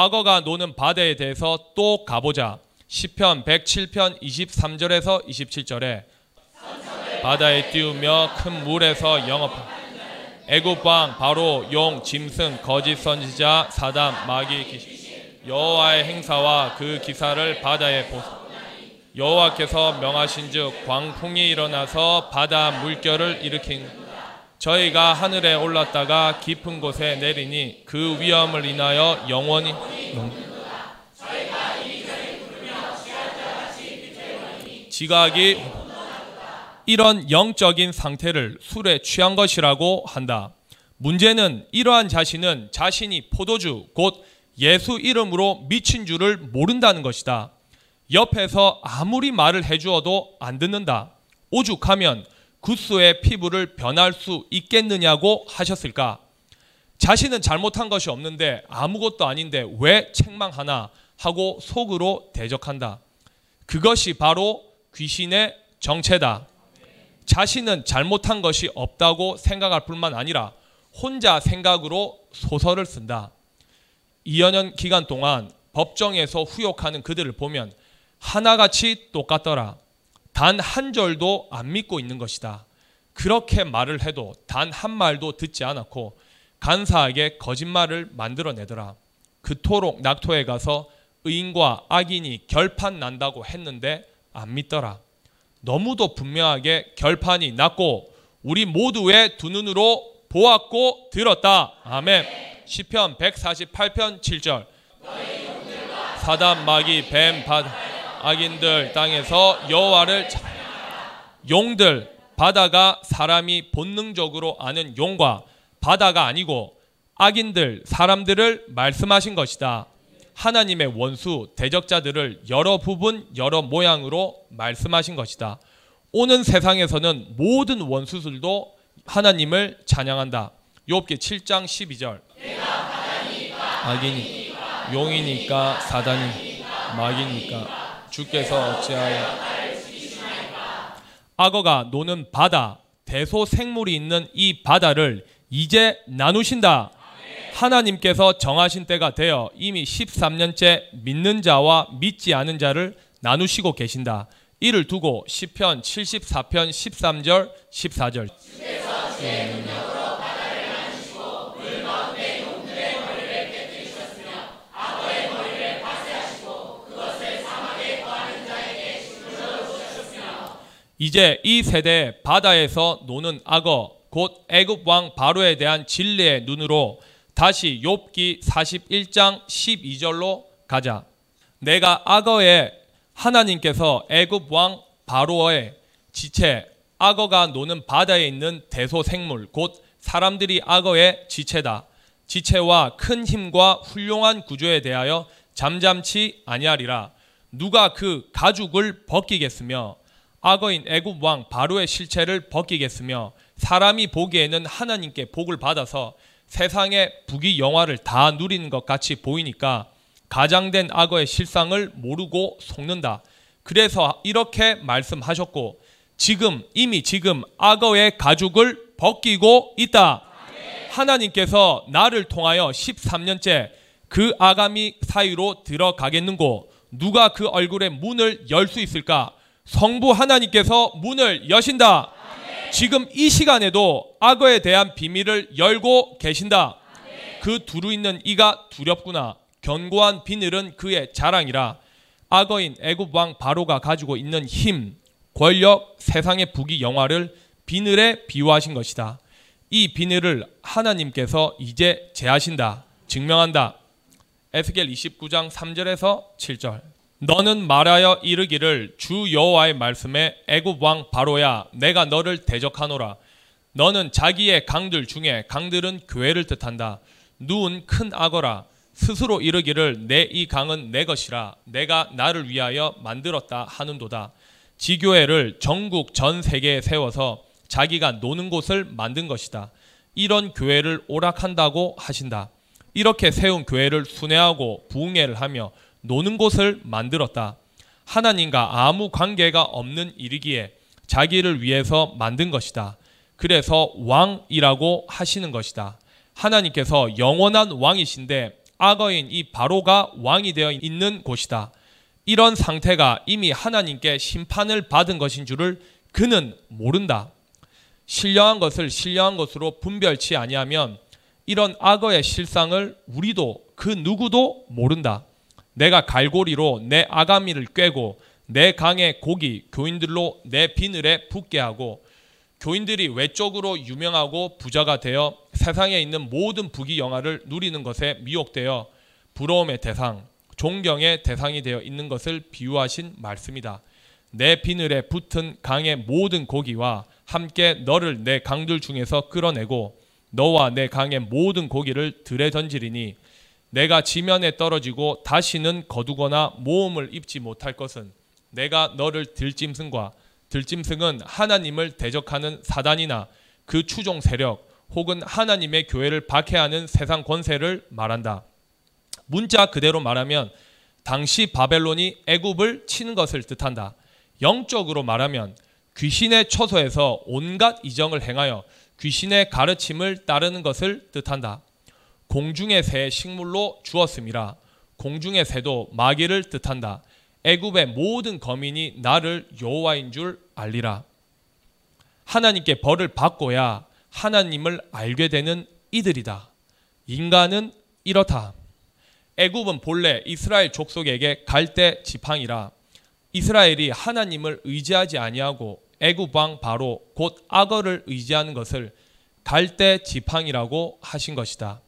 악어가 노는 바다에 대해서 또 가보자. 시편 107편 23절에서 27절에 바다에 띄우며 큰 물에서 영업한 애굽 왕 바로 용 짐승 거짓 선지자 사담 마귀 귀신 여호와의 행사와 그 기사를 바다에 보소. 여호와께서 명하신즉 광풍이 일어나서 바다 물결을 일으킨 저희가 하늘에 올랐다가 깊은 곳에 내리니 그 위험을 인하여 영원히 지각이 이런 영적인 상태를 술에 취한 것이라고 한다. 문제는 이러한 자신은 자신이 포도주 곧 예수 이름으로 미친 줄을 모른다는 것이다. 옆에서 아무리 말을 해주어도 안 듣는다. 오죽하면 구스의 피부를 변할 수 있겠느냐고 하셨을까? 자신은 잘못한 것이 없는데 아무것도 아닌데 왜 책망하나 하고 속으로 대적한다. 그것이 바로 귀신의 정체다. 자신은 잘못한 것이 없다고 생각할 뿐만 아니라 혼자 생각으로 소설을 쓴다. 2년 기간 동안 법정에서 후욕하는 그들을 보면 하나같이 똑같더라. 단 한 절도 안 믿고 있는 것이다. 그렇게 말을 해도 단 한 말도 듣지 않았고 간사하게 거짓말을 만들어내더라. 그토록 낙토에 가서 의인과 악인이 결판 난다고 했는데 안 믿더라. 너무도 분명하게 결판이 났고 우리 모두의 두 눈으로 보았고 들었다. 아멘. 시편 148편 7절. 사단 마귀 뱀 바다 악인들 땅에서 여호와를 용들 바다가 사람이 본능적으로 아는 용과 바다가 아니고 악인들 사람들을 말씀하신 것이다. 하나님의 원수 대적자들을 여러 부분 여러 모양으로 말씀하신 것이다. 오는 세상에서는 모든 원수들도 하나님을 찬양한다. 욥기 7장 12절. 악인이 용이니까 사단이 마귀니까 주께서 어찌하여 악어가 노는 바다 대소생물이 있는 이 바다를 이제 나누신다. 하나님께서 정하신 때가 되어 이미 13년째 믿는 자와 믿지 않은 자를 나누시고 계신다. 이를 두고 시편 74편 13절 14절 이제 이 세대 바다에서 노는 악어 곧 애굽 왕 바로에 대한 진리의 눈으로 다시 욥기 41장 12절로 가자. 내가 악어의 하나님께서 애굽 왕 바로의 지체 악어가 노는 바다에 있는 대소 생물 곧 사람들이 악어의 지체다. 지체와 큰 힘과 훌륭한 구조에 대하여 잠잠치 아니하리라. 누가 그 가죽을 벗기겠으며 악어인 애굽 왕 바로의 실체를 벗기겠으며 사람이 보기에는 하나님께 복을 받아서 세상의 부귀 영화를 다 누리는 것 같이 보이니까 가장된 악어의 실상을 모르고 속는다. 그래서 이렇게 말씀하셨고 지금 이미 지금 악어의 가죽을 벗기고 있다. 하나님께서 나를 통하여 13년째 그 아가미 사이로 들어가겠는고 누가 그 얼굴의 문을 열 수 있을까? 성부 하나님께서 문을 여신다. 지금 이 시간에도 악어에 대한 비밀을 열고 계신다. 그 두루 있는 이가 두렵구나. 견고한 비늘은 그의 자랑이라. 악어인 애굽 왕 바로가 가지고 있는 힘, 권력, 세상의 부귀 영화를 비늘에 비유하신 것이다. 이 비늘을 하나님께서 이제 제하신다. 증명한다. 에스겔 29장 3절에서 7절. 너는 말하여 이르기를 주 여호와의 말씀에 애굽 왕 바로야 내가 너를 대적하노라. 너는 자기의 강들 중에 강들은 교회를 뜻한다. 누운 큰 악어라. 스스로 이르기를 내 이 강은 내 것이라. 내가 나를 위하여 만들었다 하는도다. 지교회를 전국 전 세계에 세워서 자기가 노는 곳을 만든 것이다. 이런 교회를 오락한다고 하신다. 이렇게 세운 교회를 순회하고 부흥회를 하며 노는 곳을 만들었다. 하나님과 아무 관계가 없는 일이기에 자기를 위해서 만든 것이다. 그래서 왕이라고 하시는 것이다. 하나님께서 영원한 왕이신데 악어인 이 바로가 왕이 되어 있는 곳이다. 이런 상태가 이미 하나님께 심판을 받은 것인 줄을 그는 모른다. 신령한 것을 신령한 것으로 분별치 아니하면 이런 악어의 실상을 우리도 그 누구도 모른다. 내가 갈고리로 내 아가미를 꿰고 내 강의 고기 교인들로 내 비늘에 붙게 하고 교인들이 외적으로 유명하고 부자가 되어 세상에 있는 모든 부귀 영화를 누리는 것에 미혹되어 부러움의 대상, 존경의 대상이 되어 있는 것을 비유하신 말씀이다. 내 비늘에 붙은 강의 모든 고기와 함께 너를 내 강들 중에서 끌어내고 너와 내 강의 모든 고기를 들에 던지리니 내가 지면에 떨어지고 다시는 거두거나 모험을 입지 못할 것은 내가 너를 들짐승과 들짐승은 하나님을 대적하는 사단이나 그 추종 세력 혹은 하나님의 교회를 박해하는 세상 권세를 말한다. 문자 그대로 말하면 당시 바벨론이 애굽을 치는 것을 뜻한다. 영적으로 말하면 귀신의 처소에서 온갖 이정을 행하여 귀신의 가르침을 따르는 것을 뜻한다. 공중의 새 식물로 주었음이라. 공중의 새도 마귀를 뜻한다. 애굽의 모든 거민이 나를 여호와인 줄 알리라. 하나님께 벌을 받고야 하나님을 알게 되는 이들이다. 인간은 이렇다. 애굽은 본래 이스라엘 족속에게 갈대 지팡이라 이스라엘이 하나님을 의지하지 아니하고 애굽 왕 바로 곧 악어를 의지하는 것을 갈대 지팡이라고 하신 것이다.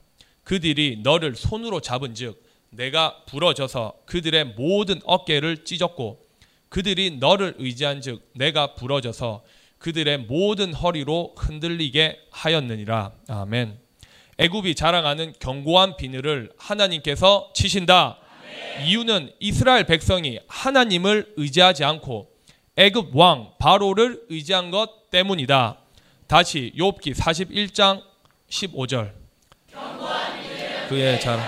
그들이 너를 손으로 잡은즉 내가 부러져서 그들의 모든 어깨를 찢었고 그들이 너를 의지한즉 내가 부러져서 그들의 모든 허리로 흔들리게 하였느니라. 아멘. 애굽이 자랑하는 견고한 비늘을 하나님께서 치신다. 이유는 이스라엘 백성이 하나님을 의지하지 않고 애굽 왕 바로를 의지한 것 때문이다. 다시 욥기 41장 15절. 그의 자랑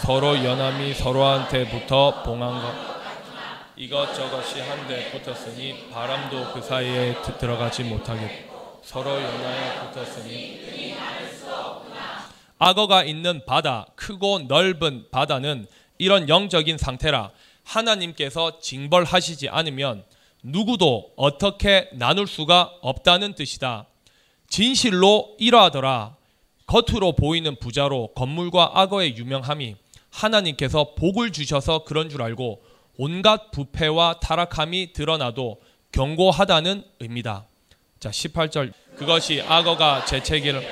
서로 연함이 서로한테 붙어 봉한 것 이것저것이 한데 붙었으니 바람도 그 사이에 들어가지 못하게 서로 연하여 붙었으니 악어가 있는 바다 크고 넓은 바다는 이런 영적인 상태라 하나님께서 징벌하시지 않으면 누구도 어떻게 나눌 수가 없다는 뜻이다. 진실로 이러하더라. 겉으로 보이는 부자로 건물과 악어의 유명함이 하나님께서 복을 주셔서 그런 줄 알고 온갖 부패와 타락함이 드러나도 경고하다는 의미다. 자, 18절. 그것이 악어가 재채기를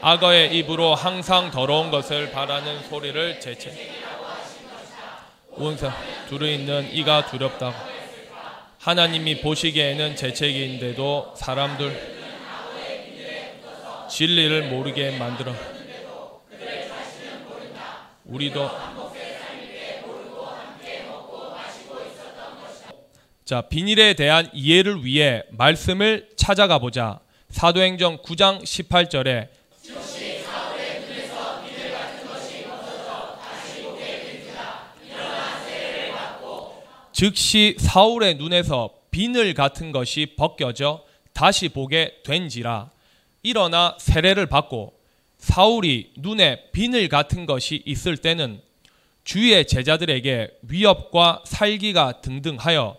악어의 입으로 항상 더러운 것을 바라는 소리를 재채 운사 둘이 있는 이가 두렵다고 하나님이 보시기에는 재채기인데도 사람들 진리를 모르게 만들어. 우리도 자 비닐에 대한 이해를 위해 말씀을 찾아가 보자. 사도행전 9장 18절에 즉시 사울의 눈에서 비늘 같은 것이 벗겨져 다시 보게 된지라 일어나 세례를 받고 사울이 눈에 비늘 같은 것이 있을 때는 주의 제자들에게 위협과 살기가 등등하여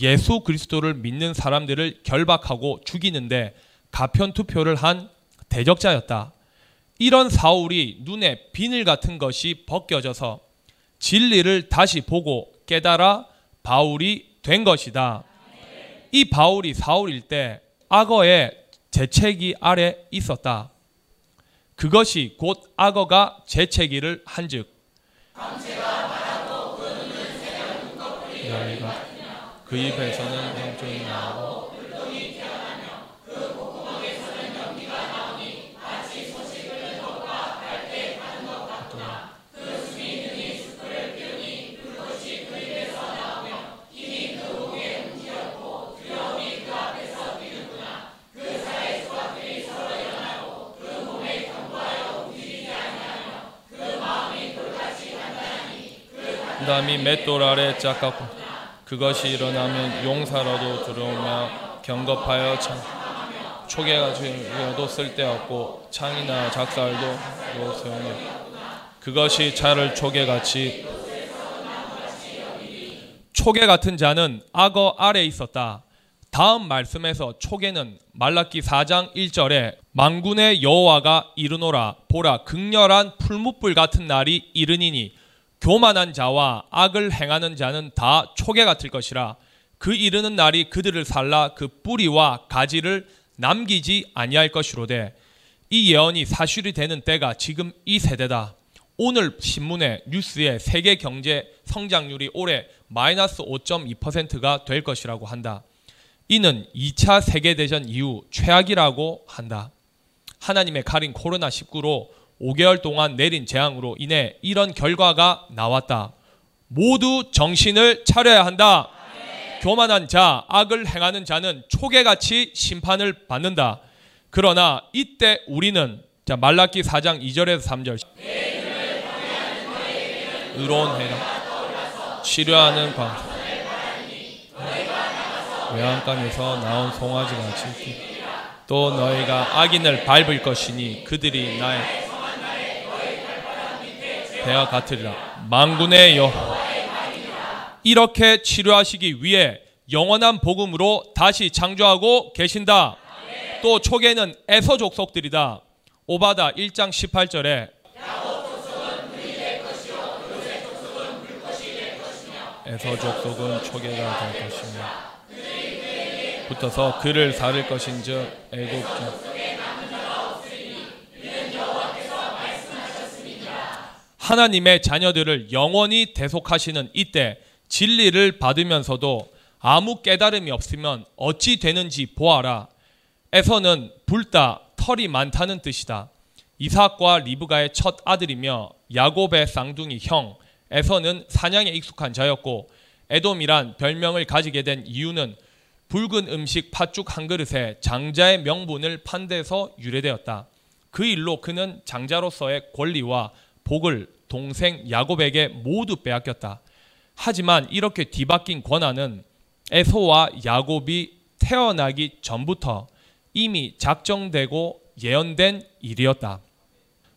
예수 그리스도를 믿는 사람들을 결박하고 죽이는데 가편 투표를 한 대적자였다. 이런 사울이 눈에 비늘 같은 것이 벗겨져서 진리를 다시 보고 깨달아 바울이 된 것이다. 이 바울이 사울일 때 악어의 재채기 아래 있었다. 그것이 곧 악어가 재채기를 한즉 그 입에서는 형종이 나오고 담이 맷돌 아래 짝갖고 그것이 일어나면 용사로도 들어오며 경겁하여 창 초계가 주여도 쓸데없고 창이나 작살도 소용이 그것이 차를 초계같이 초계 같은 자는 악어 아래 있었다. 다음 말씀에서 초계는 말라기 4장 1절에 만군의 여호와가 이르노라 보라 극렬한 풀무불 같은 날이 이르니니 교만한 자와 악을 행하는 자는 다 초계 같을 것이라 그 이르는 날이 그들을 살라 그 뿌리와 가지를 남기지 아니할 것이로되 이 예언이 사실이 되는 때가 지금 이 세대다. 오늘 신문에 뉴스에 세계 경제 성장률이 올해 마이너스 5.2%가 될 것이라고 한다. 이는 2차 세계대전 이후 최악이라고 한다. 하나님의 칼인 코로나19로 5개월 동안 내린 재앙으로 인해 이런 결과가 나왔다. 모두 정신을 차려야 한다. 교만한 자, 악을 행하는 자는 초계같이 심판을 받는다. 그러나 이때 우리는 자 말라기 4장 2절에서 3절 의로운 해라 치료하는 광 외양간에서 나온 송아지 같이 또 너희가 악인을 밟을 것이니 그들이 나의 배와 같으리라 망군의 여 이렇게 치료하시기 위해 영원한 복음으로 다시 창조하고 계신다. 또 초계는 에서 족속들이다. 오바다 1장 18절에 에서 족속은 초계가 될 것이며 붙어서 그를 살을 것인즉 애굽 하나님의 자녀들을 영원히 대속하시는 이때 진리를 받으면서도 아무 깨달음이 없으면 어찌 되는지 보아라. 에서는 붉다 털이 많다는 뜻이다. 이삭과 리브가의 첫 아들이며 야곱의 쌍둥이 형 에서는 사냥에 익숙한 자였고 에돔이란 별명을 가지게 된 이유는 붉은 음식 팥죽 한 그릇에 장자의 명분을 판대서 유래되었다. 그 일로 그는 장자로서의 권리와 복을 동생 야곱에게 모두 빼앗겼다. 하지만 이렇게 뒤바뀐 권한은 에소와 야곱이 태어나기 전부터 이미 작정되고 예언된 일이었다.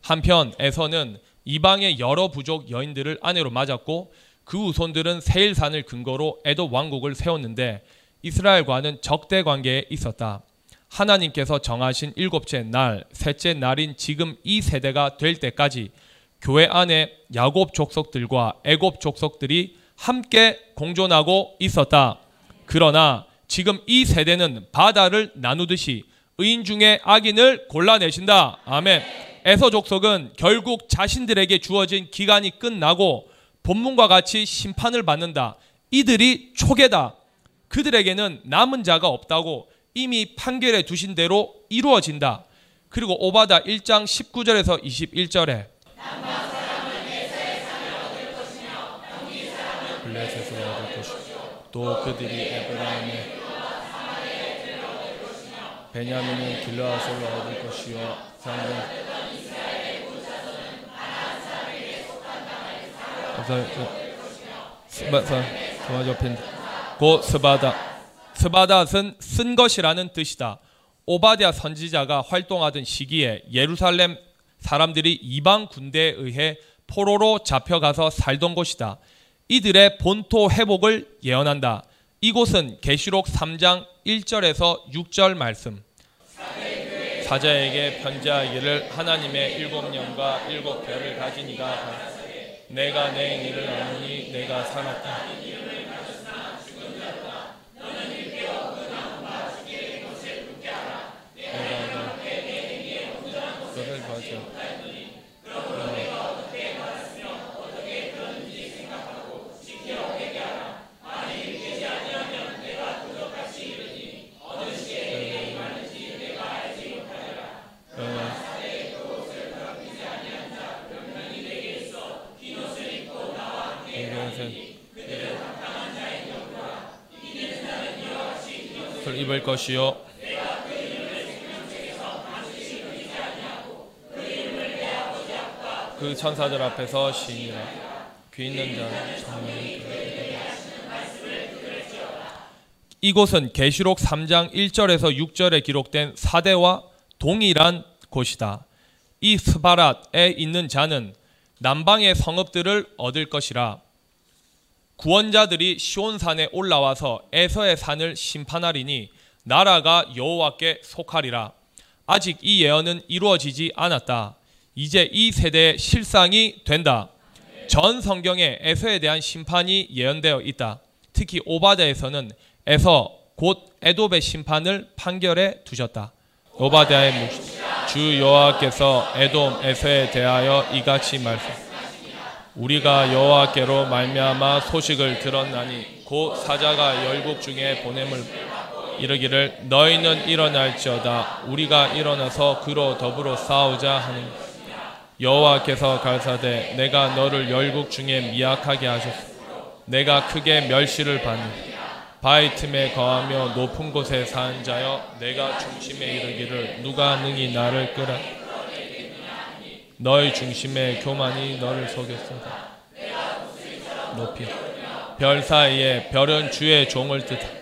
한편 에서는 이방의 여러 부족 여인들을 아내로 맞았고 그 후손들은 세일산을 근거로 에도 왕국을 세웠는데 이스라엘과는 적대 관계에 있었다. 하나님께서 정하신 일곱째 날, 셋째 날인 지금 이 세대가 될 때까지 교회 안에 야곱 족속들과 애곱 족속들이 함께 공존하고 있었다. 그러나 지금 이 세대는 바다를 나누듯이 의인 중에 악인을 골라내신다. 아멘. 에서 족속은 결국 자신들에게 주어진 기간이 끝나고 본문과 같이 심판을 받는다. 이들이 초계다. 그들에게는 남은 자가 없다고 이미 판결해 두신 대로 이루어진다. 그리고 오바다 1장 19절에서 21절에 블레셋을 얻을 것이고 또 그들이 에브라임의 베냐민은 길라앗을 얻을 것이요 상은 고 스바다 스바닷은 쓴 것이라는 뜻이다. 오바디아 선지자가 활동하던 시기에 예루살렘 사람들이 이방 군대에 의해 포로로 잡혀가서 살던 곳이다. 이들의 본토 회복을 예언한다. 이곳은 계시록 3장 1절에서 6절 말씀. 사자에게 편지하기를 하나님의 일곱 영과 일곱 별을 가진 이가 내가 내 일을 아노니 내가 살았다. 입을 것이요 그 천사들 앞에서 시니라 귀 있는 자 이곳은 계시록 3장 1절에서 6절에 기록된 사대와 동일한 곳이다. 이 스바랏에 있는 자는 남방의 성읍들을 얻을 것이라. 구원자들이 시온산에 올라와서 에서의 산을 심판하리니 나라가 여호와께 속하리라. 아직 이 예언은 이루어지지 않았다. 이제 이 세대의 실상이 된다. 전 성경에 에서에 대한 심판이 예언되어 있다. 특히 오바다에서는 에서 곧 에돔의 심판을 판결해 두셨다. 오바다의 묵시 주 여호와께서 에돔 에서에 대하여 이같이 말씀 우리가 여호와께로 말미암아 소식을 들었나니 곧 사자가 열국 중에 보냄을 이르기를 너희는 일어날지어다. 우리가 일어나서 그로 더불어 싸우자 하는 여호와께서 갈사대 내가 너를 열국 중에 미약하게 하셨소 내가 크게 멸시를 받는 바위 틈에 거하며 높은 곳에 사는 자여 내가 중심에 이르기를 누가 능히 나를 끌어? 너희 중심에 교만이 너를 속였소다. 높이 별 사이에 별은 주의 종을 뜻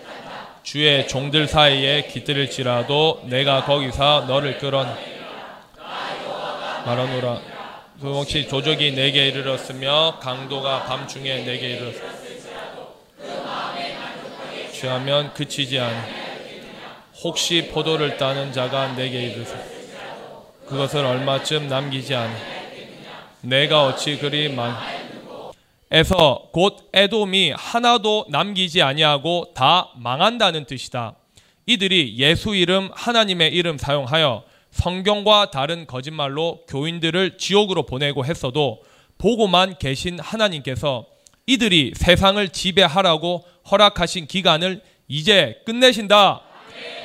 주의 종들 사이에 깃들일지라도 내가 거기서 너를 끌어 말하노라. 혹시 조적이 내게 이르렀으며 강도가 밤중에 내게 이르렀으며 취하면 그치지 않아 혹시 포도를 따는 자가 내게 이르세 그것을 얼마쯤 남기지 않아 내가 어찌 그리 많 에서 곧 에돔이 하나도 남기지 아니하고 다 망한다는 뜻이다. 이들이 예수 이름 하나님의 이름 사용하여 성경과 다른 거짓말로 교인들을 지옥으로 보내고 했어도 보고만 계신 하나님께서 이들이 세상을 지배하라고 허락하신 기간을 이제 끝내신다.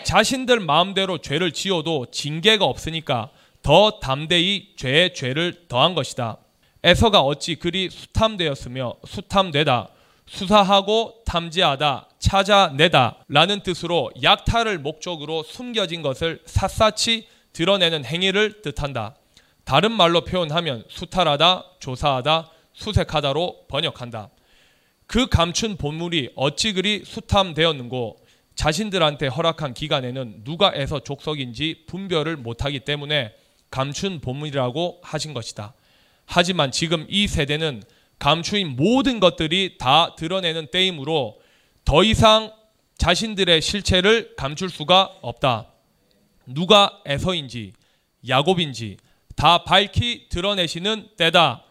자신들 마음대로 죄를 지어도 징계가 없으니까 더 담대히 죄에 죄를 더한 것이다. 에서가 어찌 그리 수탐되었으며 수탐되다 수사하고 탐지하다 찾아내다 라는 뜻으로 약탈을 목적으로 숨겨진 것을 샅샅이 드러내는 행위를 뜻한다. 다른 말로 표현하면 수탈하다, 조사하다, 수색하다로 번역한다. 그 감춘 본물이 어찌 그리 수탐되었는고 자신들한테 허락한 기간에는 누가 에서 족속인지 분별을 못하기 때문에 감춘 본물이라고 하신 것이다. 하지만 지금 이 세대는 감추인 모든 것들이 다 드러내는 때이므로 더 이상 자신들의 실체를 감출 수가 없다. 누가 에서인지 야곱인지 다 밝히 드러내시는 때다.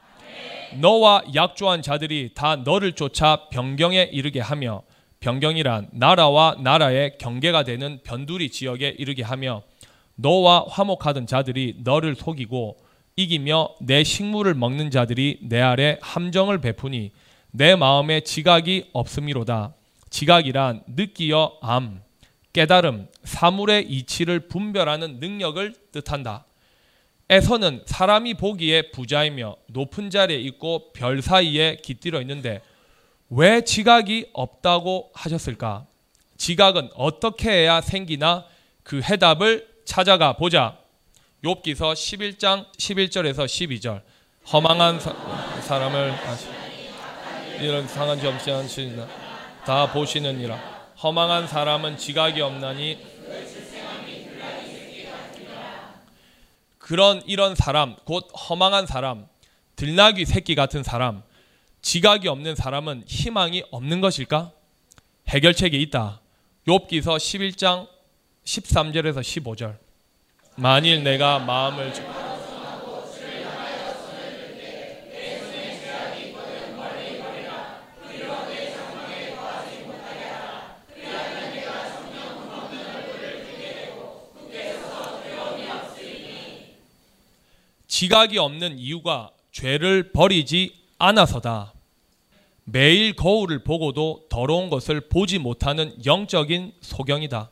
너와 약조한 자들이 다 너를 쫓아 변경에 이르게 하며 변경이란 나라와 나라의 경계가 되는 변두리 지역에 이르게 하며 너와 화목하던 자들이 너를 속이고 이기며 내 식물을 먹는 자들이 내 아래 함정을 베푸니 내 마음에 지각이 없음이로다. 지각이란 느끼어 암, 깨달음, 사물의 이치를 분별하는 능력을 뜻한다. 에서는 사람이 보기에 부자이며 높은 자리에 있고 별 사이에 깃들어 있는데 왜 지각이 없다고 하셨을까? 지각은 어떻게 해야 생기나 그 해답을 찾아가 보자. 욥기서 11장 11절에서 12절. 허망한 사, 람을 이런 상한 점시 않시나 다 보시느니라. 허망한 사람은 지각이 없나니 그런 이런 사람 곧 허망한 사람 들나귀 새끼 같은 사람 지각이 없는 사람은 희망이 없는 것일까? 해결책이 있다. 욥기서 11장 13절에서 15절. 만일 내가 마음을 지각이 없는 이유가 죄를 버리지 않아서다. 매일 거울을 보고도 더러운 것을 보지 못하는 영적인 소경이다.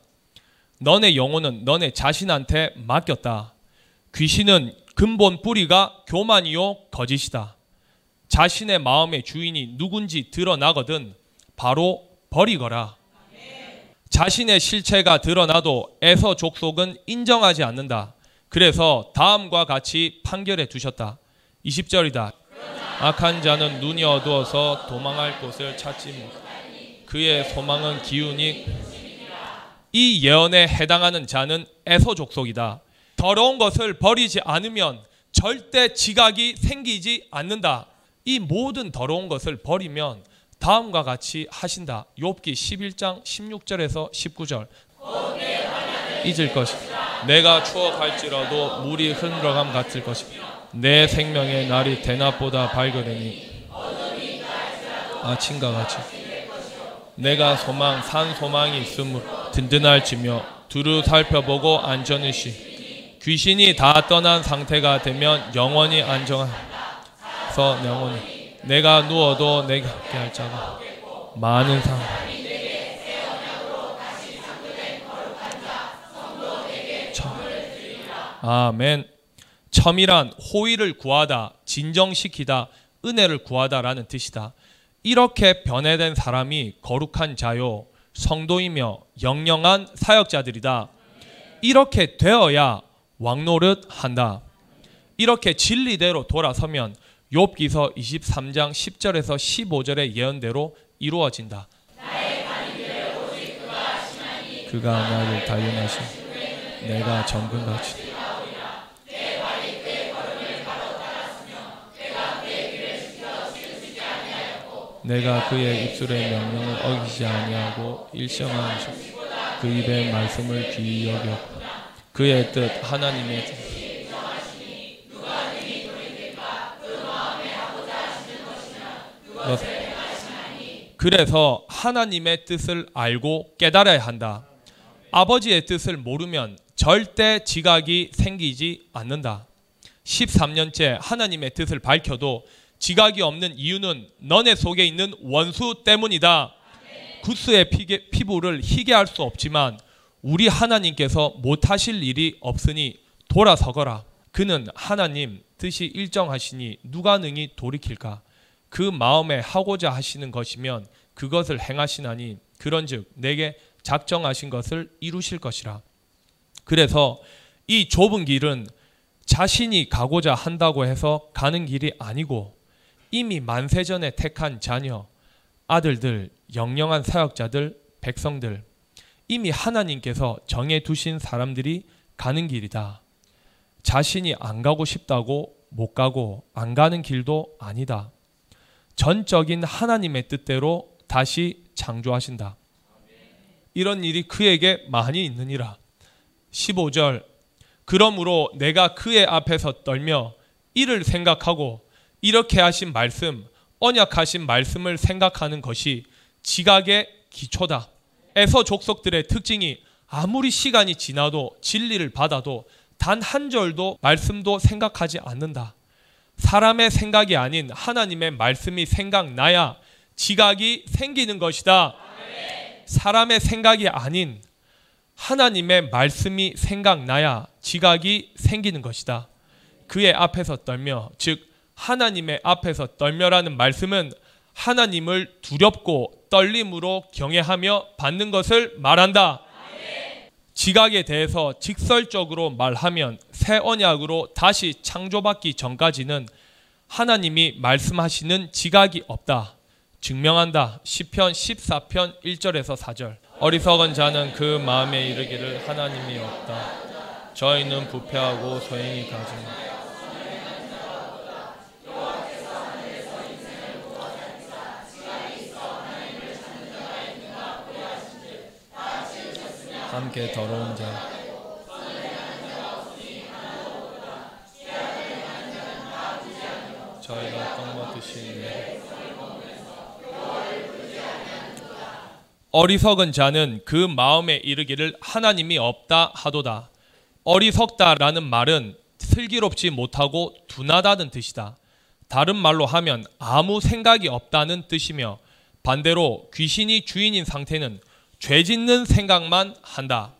너네 영혼은 너네 자신한테 맡겼다. 귀신은 근본 뿌리가 교만이요 거짓이다. 자신의 마음의 주인이 누군지 드러나거든 바로 버리거라. 자신의 실체가 드러나도 에서 족속은 인정하지 않는다. 그래서 다음과 같이 판결해 두셨다. 20절이다. 악한 자는 눈이 어두워서 도망할 곳을 찾지 못. 그의 소망은 기운이 이 예언에 해당하는 자는 에서 족속이다. 더러운 것을 버리지 않으면 절대 지각이 생기지 않는다. 이 모든 더러운 것을 버리면 다음과 같이 하신다. 욥기 11장 16절에서 19절. 잊을 것이. 내가 추억할지라도 물이 흘러감 같을 것이. 내 생명의 날이 대낮보다 밝으리니 아침과 같이. 내가 소망 산 소망이 있으므로 든든할지며 두루 살펴보고 안전의시 귀신이 다 떠난 상태가 되면 영원히 안정해서 영원히. 내가 누워도 내게 함께 할 자가 많은 상. 참. 아멘. 첨이란 호의를 구하다 진정시키다 은혜를 구하다라는 뜻이다 이렇게 변해된 사람이 거룩한 자요 성도이며 영영한 사역자들이다. 이렇게 되어야 왕노릇 한다. 이렇게 진리대로 돌아서면 욥기서 23장 10절에서 15절의 예언대로 이루어진다. 그가 나를 단련하시 내가 정금같이 내가 그의 입술의 명령을 어기지 아니하고 일정한 그 입의 말씀을 귀히 여겼고 그의 뜻 하나님의 뜻 그래서 하나님의 뜻을 알고 깨달아야 한다. 아버지의 뜻을 모르면 절대 지각이 생기지 않는다. 13년째 하나님의 뜻을 밝혀도 지각이 없는 이유는 너네 속에 있는 원수 때문이다. 구스의 피게, 피부를 희게 할 수 없지만 우리 하나님께서 못하실 일이 없으니 돌아서거라. 그는 하나님 뜻이 일정하시니 누가 능히 돌이킬까? 그 마음에 하고자 하시는 것이면 그것을 행하시나니 그런즉 내게 작정하신 것을 이루실 것이라. 그래서 이 좁은 길은 자신이 가고자 한다고 해서 가는 길이 아니고 이미 만세 전에 택한 자녀, 아들들, 영영한 사역자들, 백성들, 이미 하나님께서 정해 두신 사람들이 가는 길이다. 자신이 안 가고 싶다고 못 가고 안 가는 길도 아니다. 전적인 하나님의 뜻대로 다시 창조하신다. 이런 일이 그에게 많이 있느니라. 15절 그러므로 내가 그의 앞에서 떨며 이를 생각하고 이렇게 하신 말씀, 언약하신 말씀을 생각하는 것이 지각의 기초다. 에서 족속들의 특징이 아무리 시간이 지나도 진리를 받아도 단 한 절도 말씀도 생각하지 않는다. 사람의 생각이 아닌 하나님의 말씀이 생각나야 지각이 생기는 것이다. 사람의 생각이 아닌 하나님의 말씀이 생각나야 지각이 생기는 것이다. 그의 앞에서 떨며 즉 하나님의 앞에서 떨며라는 말씀은 하나님을 두렵고 떨림으로 경외하며 받는 것을 말한다. 지각에 대해서 직설적으로 말하면 새 언약으로 다시 창조받기 전까지는 하나님이 말씀하시는 지각이 없다. 증명한다. 시편 14편 1절에서 4절. 어리석은 자는 그 마음에 이르기를 하나님이 없다. 저희는 부패하고 소행이 가증 함께 더러운 자 저희가 떡 먹듯이 어리석은 자는 그 마음에 이르기를 하나님이 없다 하도다. 어리석다라는 말은 슬기롭지 못하고 둔하다는 뜻이다. 다른 말로 하면 아무 생각이 없다는 뜻이며 반대로 귀신이 주인인 상태는 죄 짓는 생각만 한다.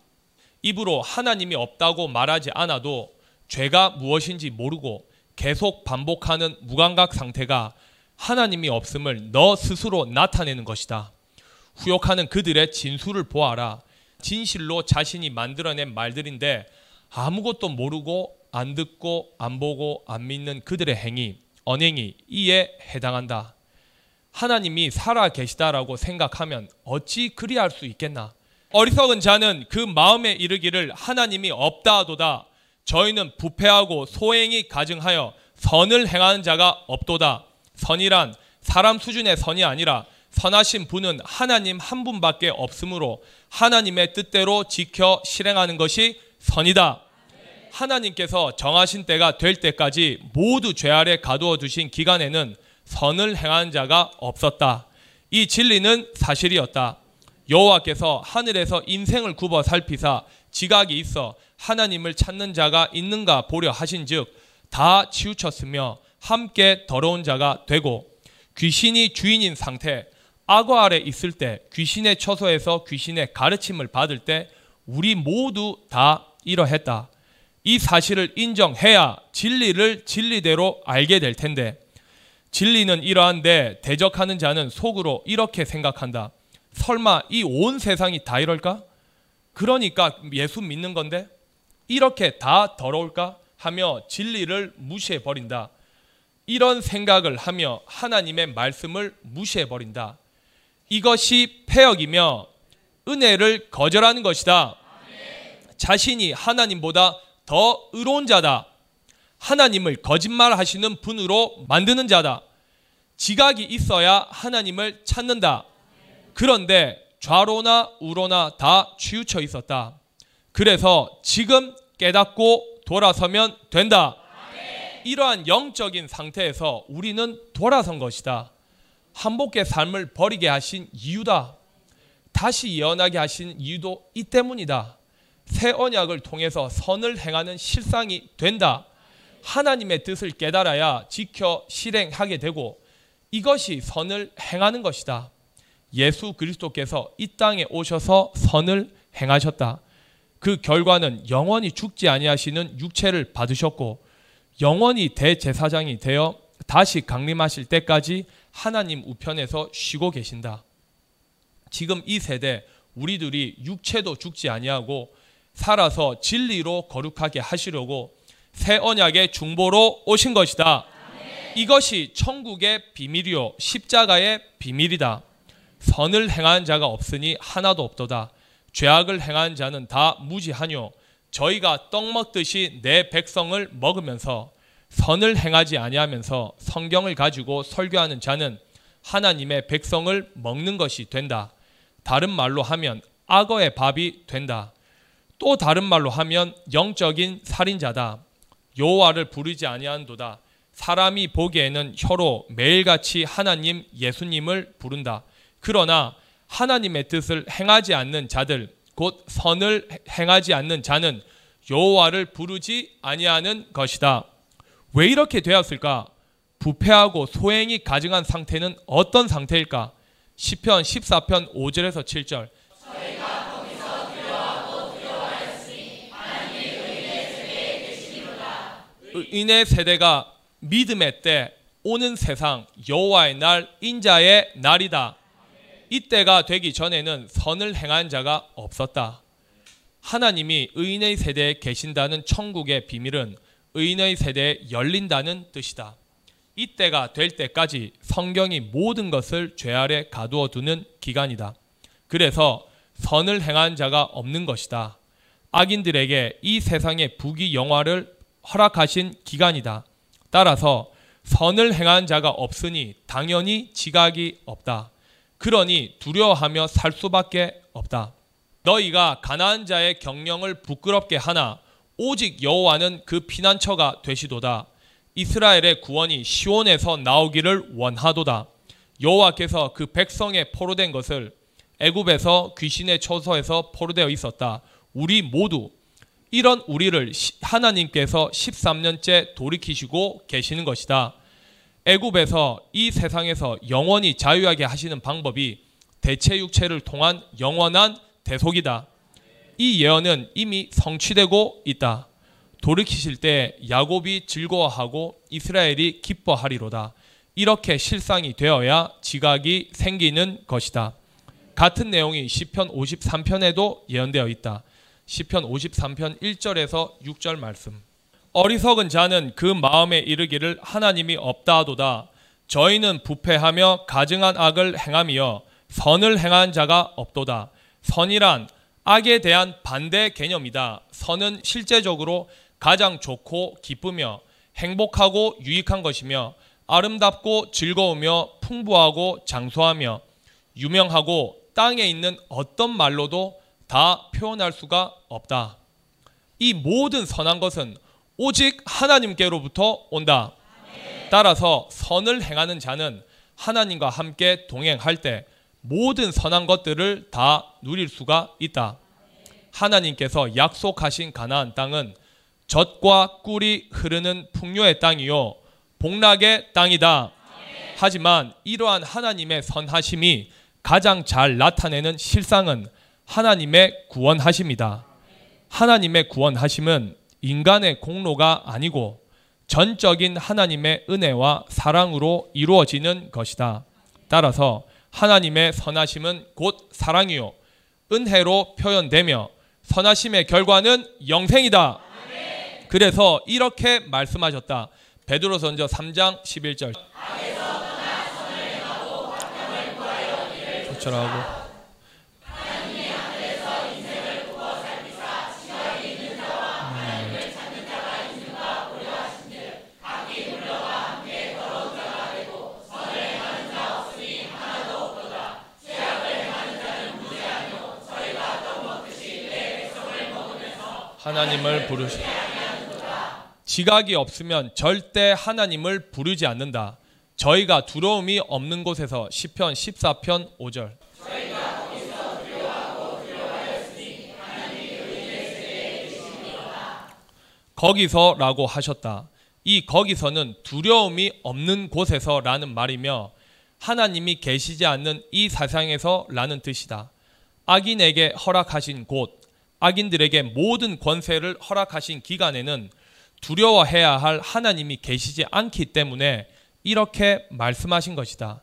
입으로 하나님이 없다고 말하지 않아도 죄가 무엇인지 모르고 계속 반복하는 무감각 상태가 하나님이 없음을 너 스스로 나타내는 것이다. 후욕하는 그들의 진술을 보아라. 진실로 자신이 만들어낸 말들인데 아무것도 모르고 안 듣고 안 보고 안 믿는 그들의 행위, 언행이 이에 해당한다. 하나님이 살아 계시다라고 생각하면 어찌 그리할 수 있겠나? 어리석은 자는 그 마음에 이르기를 하나님이 없다 하도다. 저희는 부패하고 소행이 가증하여 선을 행하는 자가 없도다. 선이란 사람 수준의 선이 아니라 선하신 분은 하나님 한 분밖에 없으므로 하나님의 뜻대로 지켜 실행하는 것이 선이다. 하나님께서 정하신 때가 될 때까지 모두 죄 아래 가두어 두신 기간에는 선을 행하는 자가 없었다. 이 진리는 사실이었다. 여호와께서 하늘에서 인생을 굽어 살피사 지각이 있어 하나님을 찾는 자가 있는가 보려 하신즉 다 치우쳤으며 함께 더러운 자가 되고 귀신이 주인인 상태 악어 아래 있을 때 귀신의 처소에서 귀신의 가르침을 받을 때 우리 모두 다 이러했다. 이 사실을 인정해야 진리를 진리대로 알게 될 텐데 진리는 이러한데 대적하는 자는 속으로 이렇게 생각한다. 설마 이 온 세상이 다 이럴까? 그러니까 예수 믿는 건데 이렇게 다 더러울까? 하며 진리를 무시해 버린다. 이런 생각을 하며 하나님의 말씀을 무시해 버린다. 이것이 폐역이며 은혜를 거절하는 것이다. 자신이 하나님보다 더 의로운 자다. 하나님을 거짓말하시는 분으로 만드는 자다. 지각이 있어야 하나님을 찾는다. 그런데 좌로나 우로나 다 치우쳐 있었다. 그래서 지금 깨닫고 돌아서면 된다. 이러한 영적인 상태에서 우리는 돌아선 것이다. 한복의 삶을 버리게 하신 이유다. 다시 예언하게 하신 이유도 이 때문이다. 새 언약을 통해서 선을 행하는 실상이 된다. 하나님의 뜻을 깨달아야 지켜 실행하게 되고 이것이 선을 행하는 것이다. 예수 그리스도께서 이 땅에 오셔서 선을 행하셨다. 그 결과는 영원히 죽지 아니하시는 육체를 받으셨고 영원히 대제사장이 되어 다시 강림하실 때까지 하나님 우편에서 쉬고 계신다. 지금 이 세대 우리들이 육체도 죽지 아니하고 살아서 진리로 거룩하게 하시려고 새 언약의 중보로 오신 것이다. 이것이 천국의 비밀이요 십자가의 비밀이다. 선을 행한 자가 없으니 하나도 없도다. 죄악을 행한 자는 다 무지하뇨. 저희가 떡 먹듯이 내 백성을 먹으면서 선을 행하지 아니하면서 성경을 가지고 설교하는 자는 하나님의 백성을 먹는 것이 된다. 다른 말로 하면 악어의 밥이 된다. 또 다른 말로 하면 영적인 살인자다. 여호와를 부르지 아니한도다. 사람이 보기에는 혀로 매일같이 하나님 예수님을 부른다. 그러나 하나님의 뜻을 행하지 않는 자들 곧 선을 행하지 않는 자는 여호와를 부르지 아니하는 것이다. 왜 이렇게 되었을까? 부패하고 소행이 가증한 상태는 어떤 상태일까? 시편 14편 5절에서 7절. 인의 세대가 믿음의 때 오는 세상 여호와의 날 인자의 날이다. 이때가 되기 전에는 선을 행한 자가 없었다. 하나님이 의인의 세대에 계신다는 천국의 비밀은 의인의 세대에 열린다는 뜻이다. 이때가 될 때까지 성경이 모든 것을 죄 아래 가두어 두는 기간이다. 그래서 선을 행한 자가 없는 것이다. 악인들에게 이 세상의 부귀 영화를 허락하신 기간이다. 따라서 선을 행한 자가 없으니 당연히 지각이 없다. 그러니 두려워하며 살 수밖에 없다. 너희가 가나안 자의 경영을 부끄럽게 하나 오직 여호와는 그 피난처가 되시도다. 이스라엘의 구원이 시온에서 나오기를 원하도다. 여호와께서 그 백성의 포로된 것을 애굽에서 귀신의 처소에서 포로되어 있었다. 우리 모두 이런 우리를 하나님께서 13년째 돌이키시고 계시는 것이다. 애굽에서 이 세상에서 영원히 자유하게 하시는 방법이 대체 육체를 통한 영원한 대속이다. 이 예언은 이미 성취되고 있다. 돌이키실 때 야곱이 즐거워하고 이스라엘이 기뻐하리로다. 이렇게 실상이 되어야 지각이 생기는 것이다. 같은 내용이 시편 53편에도 예언되어 있다. 시편 53편 1절에서 6절 말씀. 어리석은 자는 그 마음에 이르기를 하나님이 없다하도다. 저희는 부패하며 가증한 악을 행하며 선을 행한 자가 없도다. 선이란 악에 대한 반대 개념이다. 선은 실제적으로 가장 좋고 기쁘며 행복하고 유익한 것이며 아름답고 즐거우며 풍부하고 장수하며 유명하고 땅에 있는 어떤 말로도 다 표현할 수가 없다. 이 모든 선한 것은 오직 하나님께로부터 온다. 따라서 선을 행하는 자는 하나님과 함께 동행할 때 모든 선한 것들을 다 누릴 수가 있다. 하나님께서 약속하신 가나안 땅은 젖과 꿀이 흐르는 풍요의 땅이요 복락의 땅이다. 하지만 이러한 하나님의 선하심이 가장 잘 나타내는 실상은 하나님의 구원하심이다. 하나님의 구원하심은 인간의 공로가 아니고 전적인 하나님의 은혜와 사랑으로 이루어지는 것이다. 따라서 하나님의 선하심은 곧 사랑이요 은혜로 표현되며 선하심의 결과는 영생이다. 그래서 이렇게 말씀하셨다. 베드로전서 3장 11절. 조철하고 하나님을 부르시 지각이 없으면 절대 하나님을 부르지 않는다. 저희가 두려움이 없는 곳에서 시편 14편 5절. 거기서라고 하셨다. 이 거기서는 두려움이 없는 곳에서라는 말이며 하나님이 계시지 않는 이 사상에서라는 뜻이다. 악인에게 허락하신 곳, 악인들에게 모든 권세를 허락하신 기간에는 두려워해야 할 하나님이 계시지 않기 때문에 이렇게 말씀하신 것이다.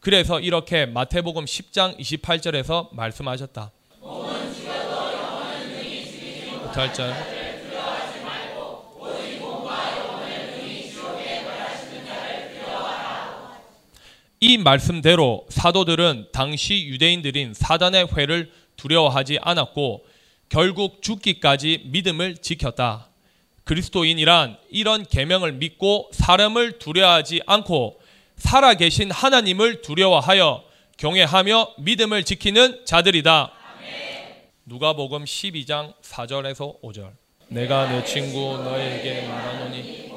그래서 이렇게 마태복음 10장 28절에서 말씀하셨다. 못할 자이 말씀대로 사도들은 당시 유대인들인 사단의 회를 두려워하지 않았고 결국 죽기까지 믿음을 지켰다. 그리스도인이란 이런 계명을 믿고 사람을 두려워하지 않고 살아계신 하나님을 두려워하여 경외하며 믿음을 지키는 자들이다. 누가복음 12장 4절에서 5절. 내가 내 친구 너에게 말하노니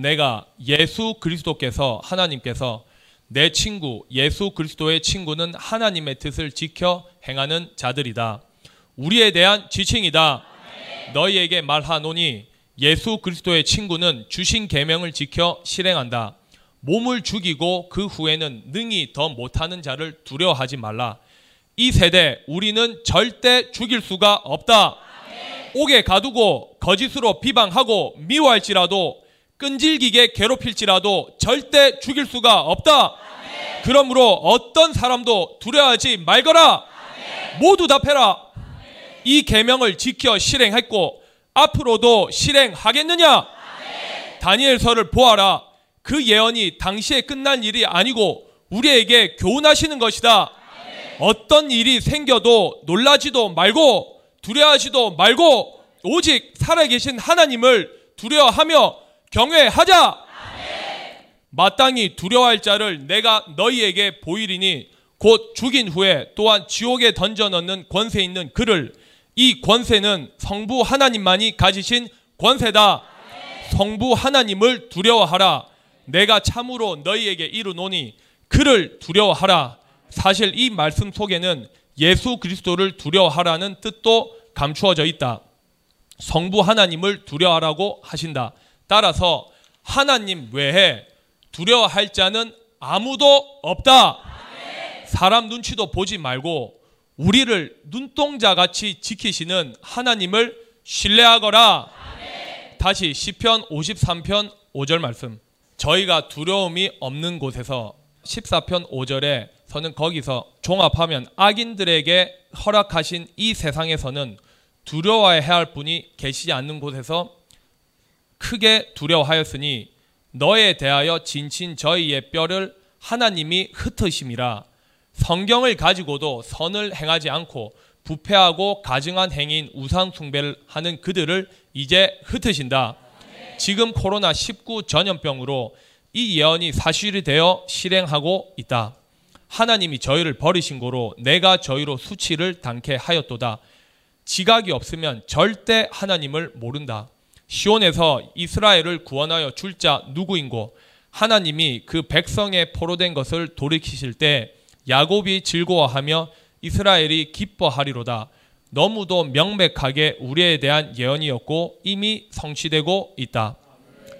내가 예수 그리스도께서 하나님께서 내 친구 예수 그리스도의 친구는 하나님의 뜻을 지켜 행하는 자들이다. 우리에 대한 지칭이다. 너희에게 말하노니 예수 그리스도의 친구는 주신 계명을 지켜 실행한다. 몸을 죽이고 그 후에는 능히 더 못하는 자를 두려워하지 말라. 이 세대 우리는 절대 죽일 수가 없다. 옥에 가두고 거짓으로 비방하고 미워할지라도 끈질기게 괴롭힐지라도 절대 죽일 수가 없다. 아멘. 그러므로 어떤 사람도 두려워하지 말거라. 아멘. 모두 답해라. 아멘. 이 계명을 지켜 실행했고 앞으로도 실행하겠느냐? 다니엘서를 보아라. 그 예언이 당시에 끝난 일이 아니고 우리에게 교훈하시는 것이다. 어떤 일이 생겨도 놀라지도 말고 두려워하지도 말고 오직 살아계신 하나님을 두려워하며 경외하자. 마땅히 두려워할 자를 내가 너희에게 보이리니 곧 죽인 후에 또한 지옥에 던져 넣는 권세 있는 그를 이 권세는 성부 하나님만이 가지신 권세다. 성부 하나님을 두려워하라. 내가 참으로 너희에게 이르노니 그를 두려워하라. 사실 이 말씀 속에는 예수 그리스도를 두려워하라는 뜻도 감추어져 있다. 성부 하나님을 두려워하라고 하신다. 따라서 하나님 외에 두려워할 자는 아무도 없다. 사람 눈치도 보지 말고 우리를 눈동자 같이 지키시는 하나님을 신뢰하거라. 다시 시편 53편 5절 말씀. 저희가 두려움이 없는 곳에서 14편 5절에 서는 거기서 종합하면 악인들에게 허락하신 이 세상에서는 두려워해야 할 분이 계시지 않는 곳에서 크게 두려워하였으니 너에 대하여 진친 저희의 뼈를 하나님이 흩으심이라 성경을 가지고도 선을 행하지 않고 부패하고 가증한 행인 우상 숭배를 하는 그들을 이제 흩으신다. 지금 코로나 19 전염병으로 이 예언이 사실이 되어 실행하고 있다. 하나님이 저희를 버리신 고로 내가 저희로 수치를 당케 하였도다. 지각이 없으면 절대 하나님을 모른다. 시온에서 이스라엘을 구원하여 줄 자 누구인고 하나님이 그 백성의 포로된 것을 돌이키실 때 야곱이 즐거워하며 이스라엘이 기뻐하리로다. 너무도 명백하게 우리에 대한 예언이었고 이미 성취되고 있다.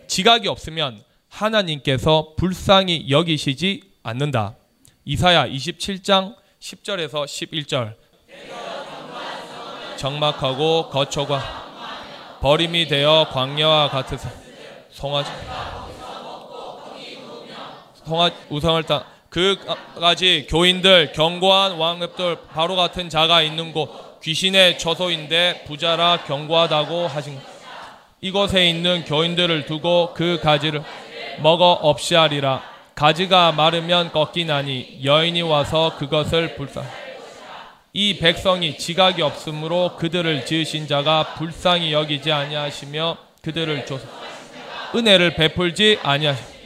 지각이 없으면 하나님께서 불쌍히 여기시지 않는다. 이사야 27장 10절에서 11절. 정막하고 거처가 버림이 되어 광야와 같으서 송아지 송아 우상을 따 그까지 교인들 경고한 왕급들 바로 같은 자가 있는 곳 귀신의 처소인데 부자라 경고하다고 하신 이곳에 있는 교인들을 두고 그 가지를 먹어 없이 하리라. 가지가 마르면 꺾이나니 여인이 와서 그것을 불쌍 이 백성이 지각이 없으므로 그들을 지으신 자가 불쌍히 여기지 아니하시며 그들을 조 은혜를 베풀지 아니하시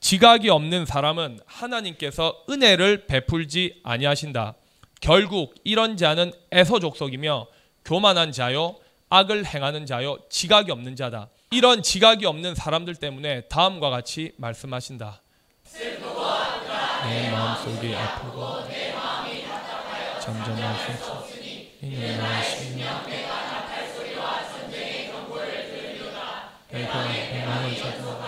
지각이 없는 사람은 하나님께서 은혜를 베풀지 아니하신다. 결국 이런 자는 에서 족속이며 교만한 자요 악을 행하는 자요 지각이 없는 자다. 이런 지각이 없는 사람들 때문에 다음과 같이 말씀하신다. 내 마음속이 아프고 내가 행함을 찾아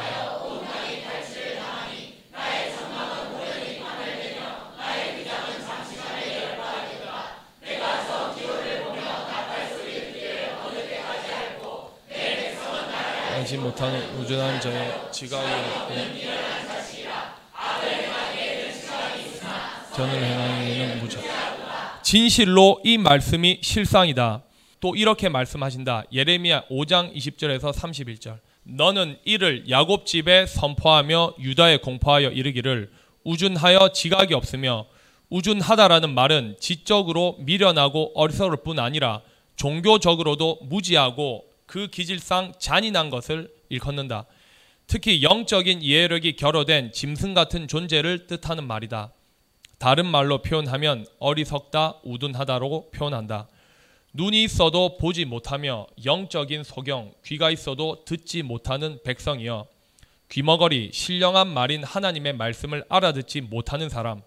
알지 못하는 우준한 자의 지각이 전을 행하는 이는 무자 진실로 이 말씀이 실상이다. 또 이렇게 말씀하신다. 예레미야 5장 20절에서 31절. 너는 이를 야곱 집에 선포하며 유다에 공포하여 이르기를 우준하여 지각이 없으며 우준하다라는 말은 지적으로 미련하고 어리석을 뿐 아니라 종교적으로도 무지하고 그 기질상 잔인한 것을 일컫는다. 특히 영적인 이해력이 결여된 짐승 같은 존재를 뜻하는 말이다. 다른 말로 표현하면 어리석다, 우둔하다로 표현한다. 눈이 있어도 보지 못하며 영적인 소경, 귀가 있어도 듣지 못하는 백성이여 귀머거리, 신령한 말인 하나님의 말씀을 알아듣지 못하는 사람.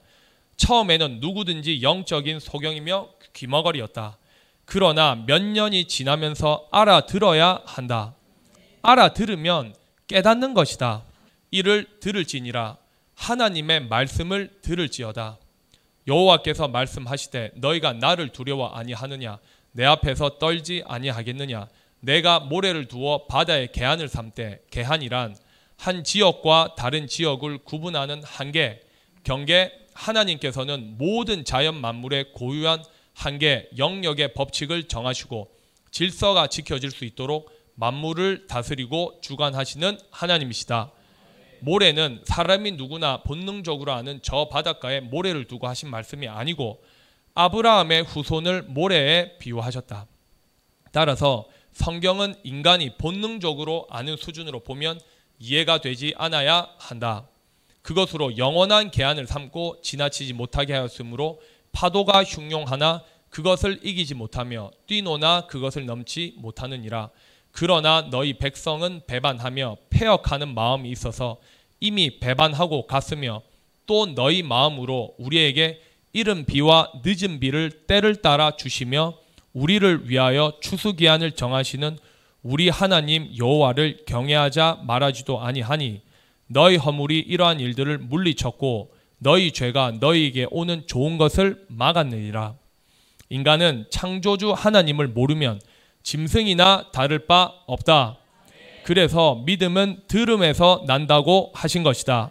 처음에는 누구든지 영적인 소경이며 귀머거리였다. 그러나 몇 년이 지나면서 알아들어야 한다. 알아들으면 깨닫는 것이다. 이를 들을지니라 하나님의 말씀을 들을지어다. 여호와께서 말씀하시되 너희가 나를 두려워 아니하느냐 내 앞에서 떨지 아니하겠느냐 내가 모래를 두어 바다에 개한을 삼되 개한이란 한 지역과 다른 지역을 구분하는 한계 경계 하나님께서는 모든 자연 만물의 고유한 한계 영역의 법칙을 정하시고 질서가 지켜질 수 있도록 만물을 다스리고 주관하시는 하나님이시다. 모래는 사람이 누구나 본능적으로 아는 저 바닷가에 모래를 두고 하신 말씀이 아니고 아브라함의 후손을 모래에 비유하셨다. 따라서 성경은 인간이 본능적으로 아는 수준으로 보면 이해가 되지 않아야 한다. 그것으로 영원한 계안을 삼고 지나치지 못하게 하였으므로 파도가 흉용하나 그것을 이기지 못하며 뛰노나 그것을 넘지 못하느니라. 그러나 너희 백성은 배반하며 폐역하는 마음이 있어서 이미 배반하고 갔으며 또 너희 마음으로 우리에게 이른 비와 늦은 비를 때를 따라 주시며 우리를 위하여 추수 기한을 정하시는 우리 하나님 여호와를 경외하자 말하지도 아니하니 너희 허물이 이러한 일들을 물리쳤고 너희 죄가 너희에게 오는 좋은 것을 막았느니라. 인간은 창조주 하나님을 모르면 짐승이나 다를 바 없다. 그래서 믿음은 들음에서 난다고 하신 것이다.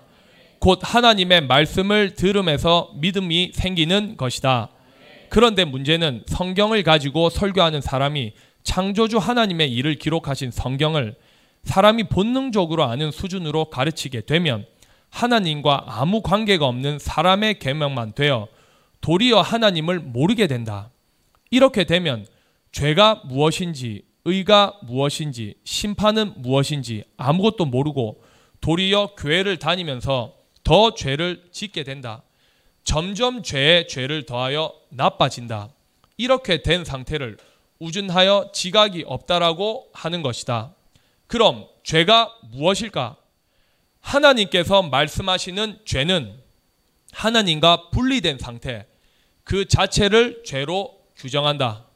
곧 하나님의 말씀을 들음에서 믿음이 생기는 것이다. 그런데 문제는 성경을 가지고 설교하는 사람이 창조주 하나님의 일을 기록하신 성경을 사람이 본능적으로 아는 수준으로 가르치게 되면 하나님과 아무 관계가 없는 사람의 계명만 되어 도리어 하나님을 모르게 된다. 이렇게 되면 죄가 무엇인지, 의가 무엇인지, 심판은 무엇인지 아무것도 모르고 도리어 교회를 다니면서 더 죄를 짓게 된다. 점점 죄에 죄를 더하여 나빠진다. 이렇게 된 상태를 우준하여 지각이 없다라고 하는 것이다. 그럼 죄가 무엇일까? 하나님께서 말씀하시는 죄는 하나님과 분리된 상태, 그 자체를 죄로 규정한다.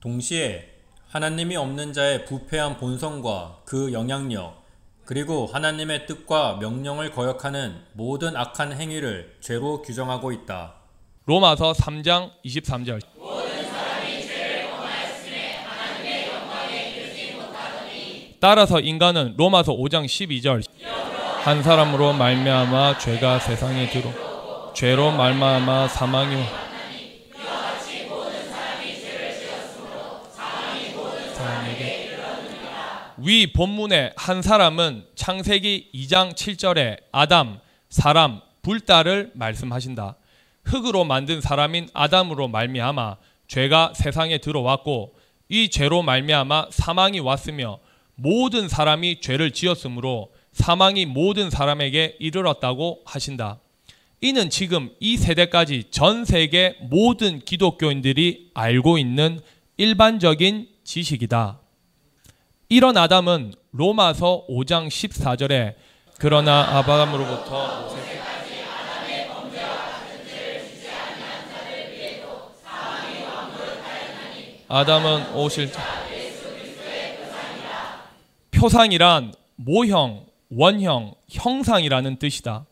동시에 하나님이 없는 자의 부패한 본성과 그 영향력, 그리고 하나님의 뜻과 명령을 거역하는 모든 악한 행위를 죄로 규정하고 있다. 로마서 3장 23절. 따라서 인간은 로마서 5장 12절 한 사람으로 말미암아 죄가 세상에 들어 죄로 말미암아 사망이 위 본문의 한 사람은 창세기 2장 7절에 아담, 사람, 불달을 말씀하신다. 흙으로 만든 사람인 아담으로 말미암아 죄가 세상에 들어왔고 이 죄로 말미암아 사망이 왔으며 모든 사람이 죄를 지었으므로 사망이 모든 사람에게 이르렀다고 하신다. 이는 지금 이 세대까지 전 세계 모든 기독교인들이 알고 있는 일반적인 지식이다. 이런 아담은 로마서 5장 14절에 그러나 아브라함으로부터 아담은 오실 표상이란 모형, 원형, 형상이라는 뜻이다.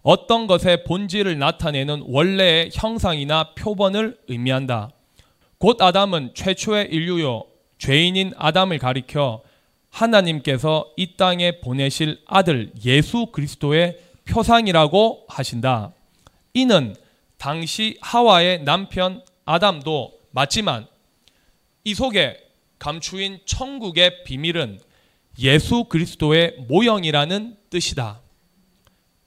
어떤 것의 본질을 나타내는 원래의 형상이나 표본을 의미한다. 곧 아담은 최초의 인류요 죄인인 아담을 가리켜 하나님께서 이 땅에 보내실 아들 예수 그리스도의 표상이라고 하신다. 이는 당시 하와의 남편 아담도 맞지만 이 속에 감추인 천국의 비밀은 예수 그리스도의 모형이라는 뜻이다.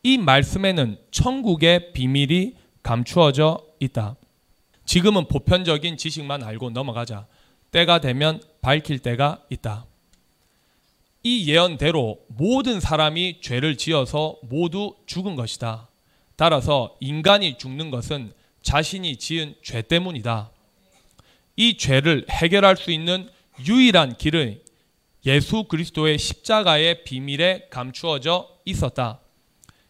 이 말씀에는 천국의 비밀이 감추어져 있다. 지금은 보편적인 지식만 알고 넘어가자. 때가 되면 밝힐 때가 있다. 이 예언대로 모든 사람이 죄를 지어서 모두 죽은 것이다. 따라서 인간이 죽는 것은 자신이 지은 죄 때문이다. 이 죄를 해결할 수 있는 유일한 길은 예수 그리스도의 십자가의 비밀에 감추어져 있었다.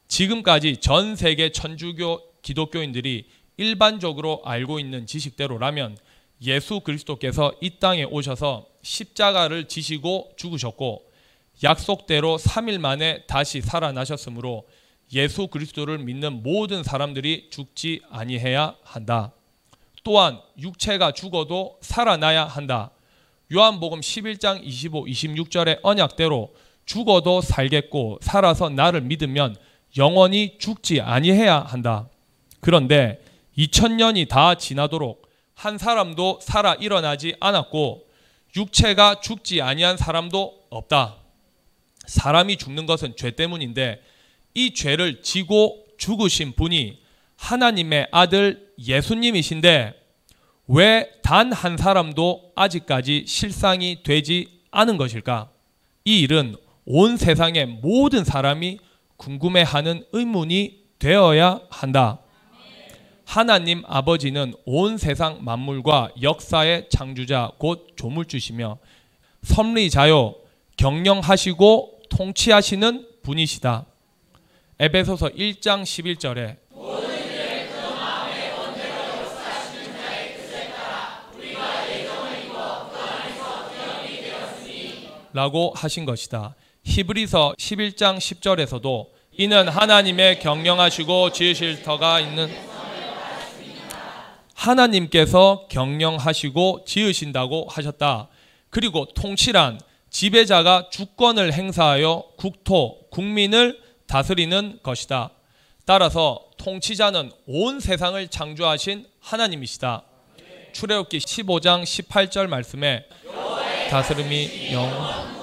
지금까지 전 세계 천주교 기독교인들이 일반적으로 알고 있는 지식대로라면 예수 그리스도께서 이 땅에 오셔서 십자가를 지시고 죽으셨고 약속대로 3일 만에 다시 살아나셨으므로 예수 그리스도를 믿는 모든 사람들이 죽지 아니해야 한다. 또한 육체가 죽어도 살아나야 한다. 요한복음 11장 25, 26절의 언약대로 죽어도 살겠고 살아서 나를 믿으면 영원히 죽지 아니해야 한다. 그런데 2000년이 다 지나도록 한 사람도 살아 일어나지 않았고 육체가 죽지 아니한 사람도 없다. 사람이 죽는 것은 죄 때문인데 이 죄를 지고 죽으신 분이 하나님의 아들 예수님이신데 왜 단 한 사람도 아직까지 실상이 되지 않은 것일까? 이 일은 온 세상의 모든 사람이 궁금해하는 의문이 되어야 한다. 하나님 아버지는 온 세상 만물과 역사의 창주자 곧 조물주시며 섭리자요 경영하시고 통치하시는 분이시다. 에베소서 1장 11절에 라고 하신 것이다. 히브리서 11장 10절에서도 이는 하나님의 경영하시고 지으실 터가 있는 하나님께서 경영하시고 지으신다고 하셨다. 그리고 통치란 지배자가 주권을 행사하여 국토, 국민을 다스리는 것이다. 따라서 통치자는 온 세상을 창조하신 하나님이시다. 출애굽기 15장 18절 말씀에 다스림이 영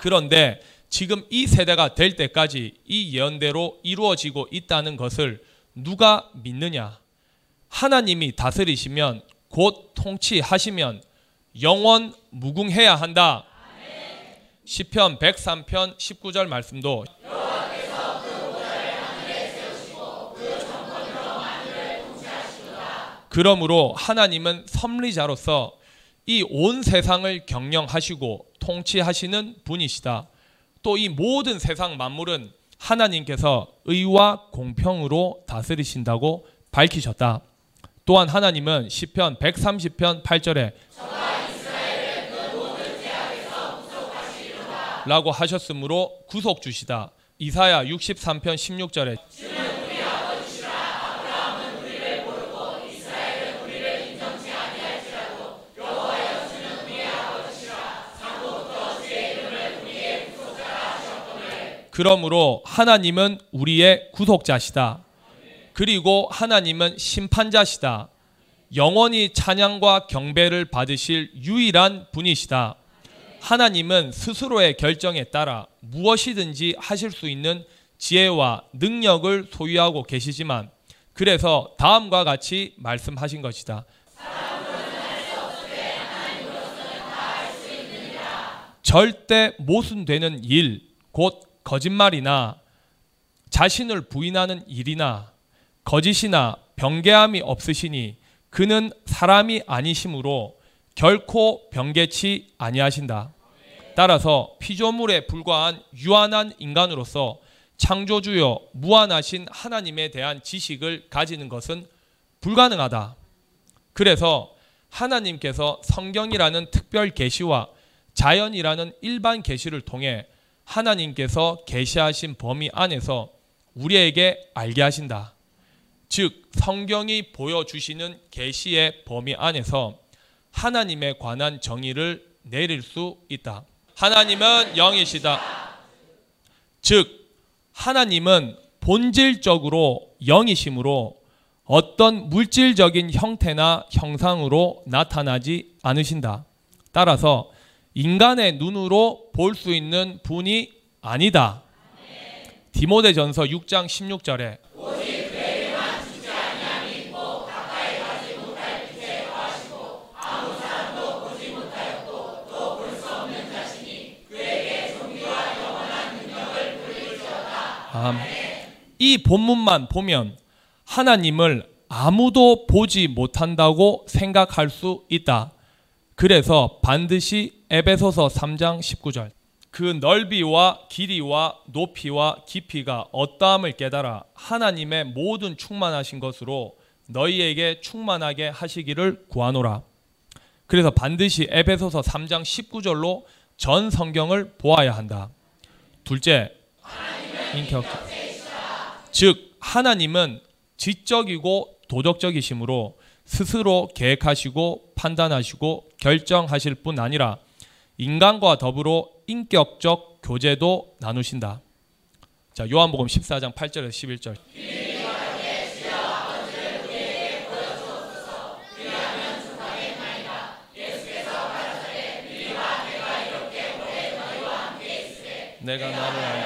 그런데 지금 이 세대가 될 때까지 이 예언대로 이루어지고 있다는 것을 누가 믿느냐? 하나님이 다스리시면 곧 통치하시면 영원 무궁해야 한다. 시편 103편 19절 말씀도 그러므로 하나님은 섭리자로서 이 온 세상을 경영하시고 통치하시는 분이시다. 또 이 모든 세상 만물은 하나님께서 의와 공평으로 다스리신다고 밝히셨다. 또한 하나님은 시편 130편 8절에 라고 하셨으므로 구속 주시다. 이사야 63편 16절에 그러므로 하나님은 우리의 구속자시다. 그리고 하나님은 심판자시다. 영원히 찬양과 경배를 받으실 유일한 분이시다. 하나님은 스스로의 결정에 따라 무엇이든지 하실 수 있는 지혜와 능력을 소유하고 계시지만 그래서 다음과 같이 말씀하신 것이다. 절대 모순되는 일, 곧 거짓말이나 자신을 부인하는 일이나 거짓이나 변개함이 없으시니 그는 사람이 아니심으로 결코 변개치 아니하신다. 따라서 피조물에 불과한 유한한 인간으로서 창조주여 무한하신 하나님에 대한 지식을 가지는 것은 불가능하다. 그래서 하나님께서 성경이라는 특별 계시와 자연이라는 일반 계시를 통해 하나님께서 계시하신 범위 안에서 우리에게 알게 하신다. 즉 성경이 보여주시는 계시의 범위 안에서 하나님에 관한 정의를 내릴 수 있다. 하나님은 영이시다. 즉 하나님은 본질적으로 영이심으로 어떤 물질적인 형태나 형상으로 나타나지 않으신다. 따라서 인간의 눈으로 볼 수 있는 분이 아니다. 디모데전서 6장 16절에 이 본문만 보면 하나님을 아무도 보지 못한다고 생각할 수 있다. 그래서 반드시 에베소서 3장 19절 그 넓이와 길이와 높이와 깊이가 어떠함을 깨달아 하나님의 모든 충만하신 것으로 너희에게 충만하게 하시기를 구하노라. 그래서 반드시 에베소서 3장 19절로 전 성경을 보아야 한다. 둘째, 인격. 즉 하나님은 지적이고 도덕적이심으로 스스로 계획하시고 판단하시고 결정하실 뿐 아니라 인간과 더불어 인격적 교제도 나누신다. 자, 요한복음 14장 8절에서 11절. 내가 나를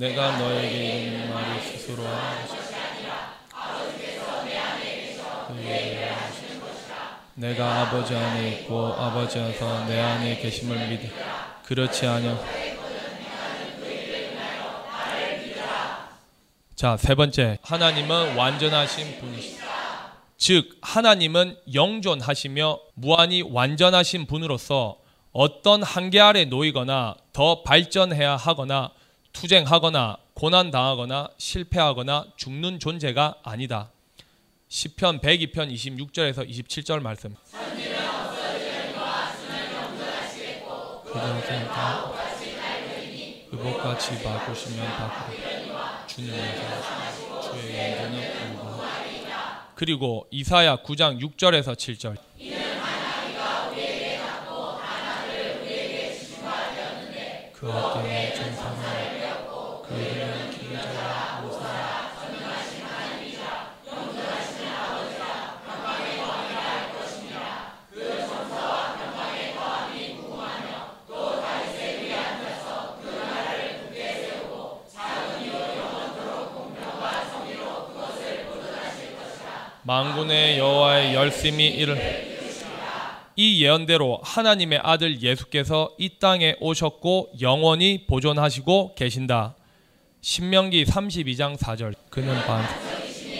내가 너에게 이르는 말을 스스로 하는 것이다. 내가 아버지 안에 있고 아버지께서 내 안에 계심을 믿으 그렇지 않여 자, 세 번째. 하나님은 완전하신 분이시다. 즉 하나님은 영존하시며 무한히 완전하신 분으로서 어떤 한계 아래 놓이거나 더 발전해야 하거나 투쟁하거나 고난당하거나 실패하거나 죽는 존재가 아니다. 시편 102편 26절에서 27절 말씀. 그리고 이사야 9장 6절에서 7절. 그 어떤 만군의 여호와의 열심히 이를 이 예언대로 하나님의 아들 예수께서 이 땅에 오셨고 영원히 보존하시고 계신다. 신명기 32장 4절. 그는 반,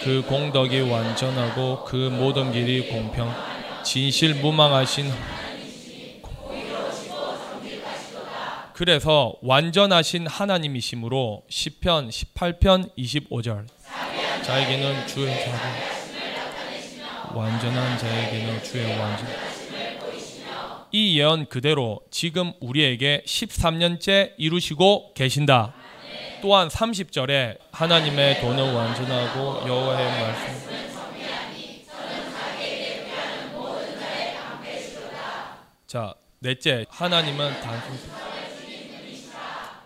그 공덕이 완전하고 그 모든 길이 공평 진실 무망하신 그래서 완전하신 하나님이시므로 시편 18편 25절. 자에게는 주의 자비 완전한 자에게는 주의 완전. 이 예언 그대로 지금 우리에게 13년째 이루시고 계신다. 또한 30절에 하나님의 돈은 완전하고 여호와의 말씀 자, 넷째 하나님은 단순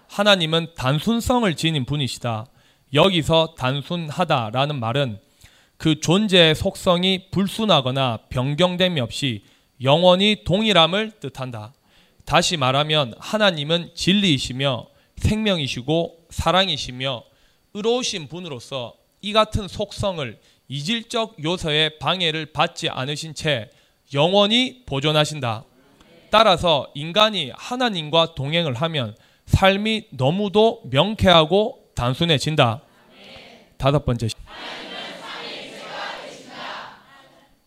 하나님은 단순성을 지닌 분이시다. 여기서 단순하다라는 말은 그 존재의 속성이 불순하거나 변경됨이 없이 영원히 동일함을 뜻한다. 다시 말하면 하나님은 진리이시며 생명이시고 사랑이시며 의로우신 분으로서 이 같은 속성을 이질적 요소의 방해를 받지 않으신 채 영원히 보존하신다. 따라서 인간이 하나님과 동행을 하면 삶이 너무도 명쾌하고 단순해진다. 다섯 번째.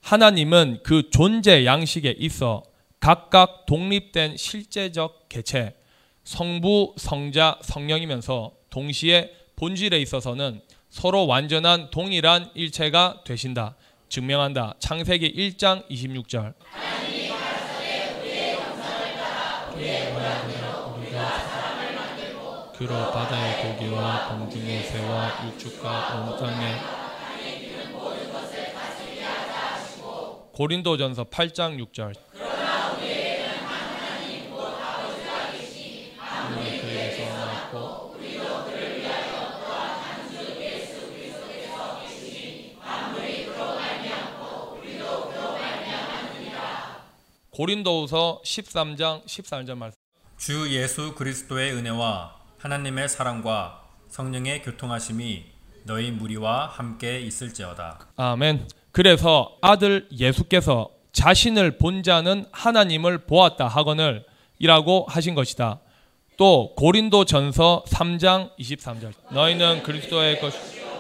하나님은 그 존재 양식에 있어 각각 독립된 실제적 개체, 성부, 성자, 성령이면서 동시에 본질에 있어서는 서로 완전한 동일한 일체가 되신다. 증명한다. 창세기 1장 26절. 그로 바다의 고기와 공중의 새와 육축과 온 땅에 고린도전서 8장 6절. 그러나 우리에게는 하나님 곧 아버지가 계시니 아무리 그에게서 낳고 우리도 그를 위하여 또한 단주 예수 그리스도께서 계시니 아무리 그로 말미암고 우리도 그로 말미암았느니라. 고린도후서 13장 14절 말씀. 주 예수 그리스도의 은혜와 하나님의 사랑과 성령의 교통하심이 너희 무리와 함께 있을지어다. 아멘. 그래서 아들 예수께서 자신을 본 자는 하나님을 보았다 하거늘 이라고 하신 것이다. 또 고린도 전서 3장 23절 너희는 그리스도의 것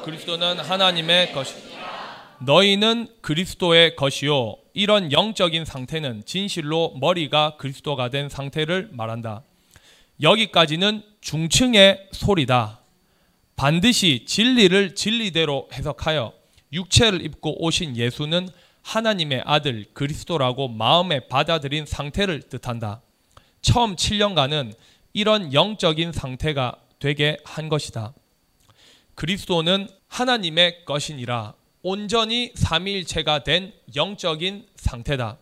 그리스도는 하나님의 것이 너희는 그리스도의 것이요 이런 영적인 상태는 진실로 머리가 그리스도가 된 상태를 말한다. 여기까지는 중층의 소리다. 반드시 진리를 진리대로 해석하여 육체를 입고 오신 예수는 하나님의 아들 그리스도라고 마음에 받아들인 상태를 뜻한다. 처음 7년간은 이런 영적인 상태가 되게 한 것이다. 그리스도는 하나님의 것이니라 온전히 삼위일체가 된 영적인 상태다.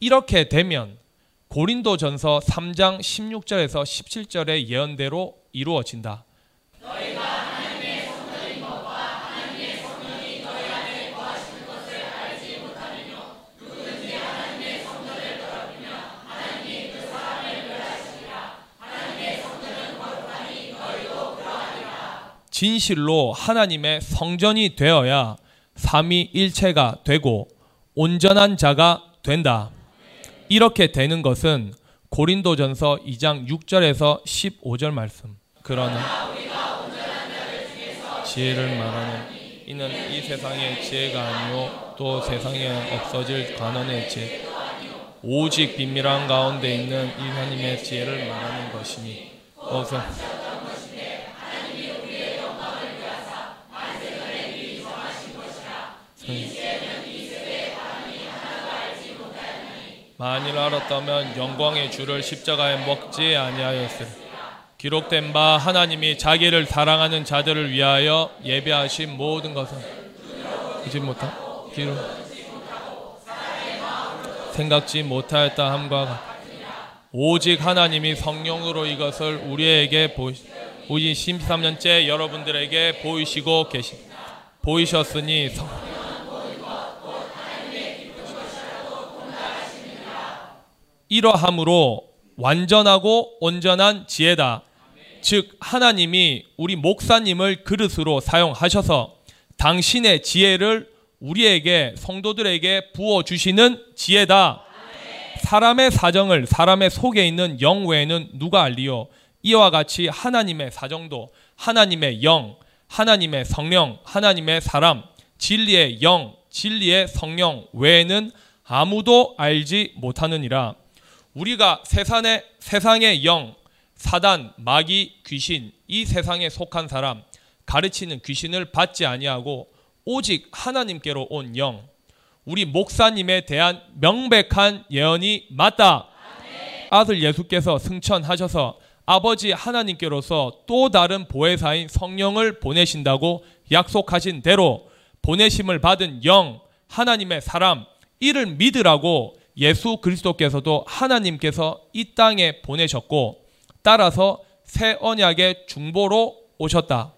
이렇게 되면 고린도전서 3장 16절에서 17절의 예언대로 이루어진다. 진실로 하나님의 성전이 되어야 삼위일체가 되고 온전한 자가 된다. 이렇게 되는 것은 고린도전서 2장 6절에서 15절 말씀. 그러나 지혜를 말하는 이는 이 세상의 지혜가 아니요 또 세상에 없어질 관원의 지혜 오직 비밀한 가운데 있는 이 하나님의 지혜를 말하는 것이니 어서 만일 알았다면 영광의 주를 십자가에 먹지 아니하였으리. 기록된 바 하나님이 자기를 사랑하는 자들을 위하여 예배하신 모든 것은 이지 못한 기록. 생각지 못하였다 함과 오직 하나님이 성령으로 이것을 우리에게 보이, 우리 13년째 여러분들에게 보이시고 계시 보이셨으니 성, 이러함으로 완전하고 온전한 지혜다. 즉 하나님이 우리 목사님을 그릇으로 사용하셔서 당신의 지혜를 우리에게 성도들에게 부어 주시는 지혜다. 사람의 사정을 사람의 속에 있는 영 외에는 누가 알리요? 이와 같이 하나님의 사정도 하나님의 영, 하나님의 성령, 하나님의 사람, 진리의 영, 진리의 성령 외에는 아무도 알지 못하느니라. 우리가 세상의 세상의 영, 사단, 마귀, 귀신 이 세상에 속한 사람 가르치는 귀신을 받지 아니하고 오직 하나님께로 온 영, 우리 목사님에 대한 명백한 예언이 맞다. 아들 예수께서 승천하셔서 아버지 하나님께로서 또 다른 보혜사인 성령을 보내신다고 약속하신 대로 보내심을 받은 영, 하나님의 사람, 이를 믿으라고 예수 그리스도께서도 하나님께서 이 땅에 보내셨고 따라서 새 언약의 중보로 오셨다.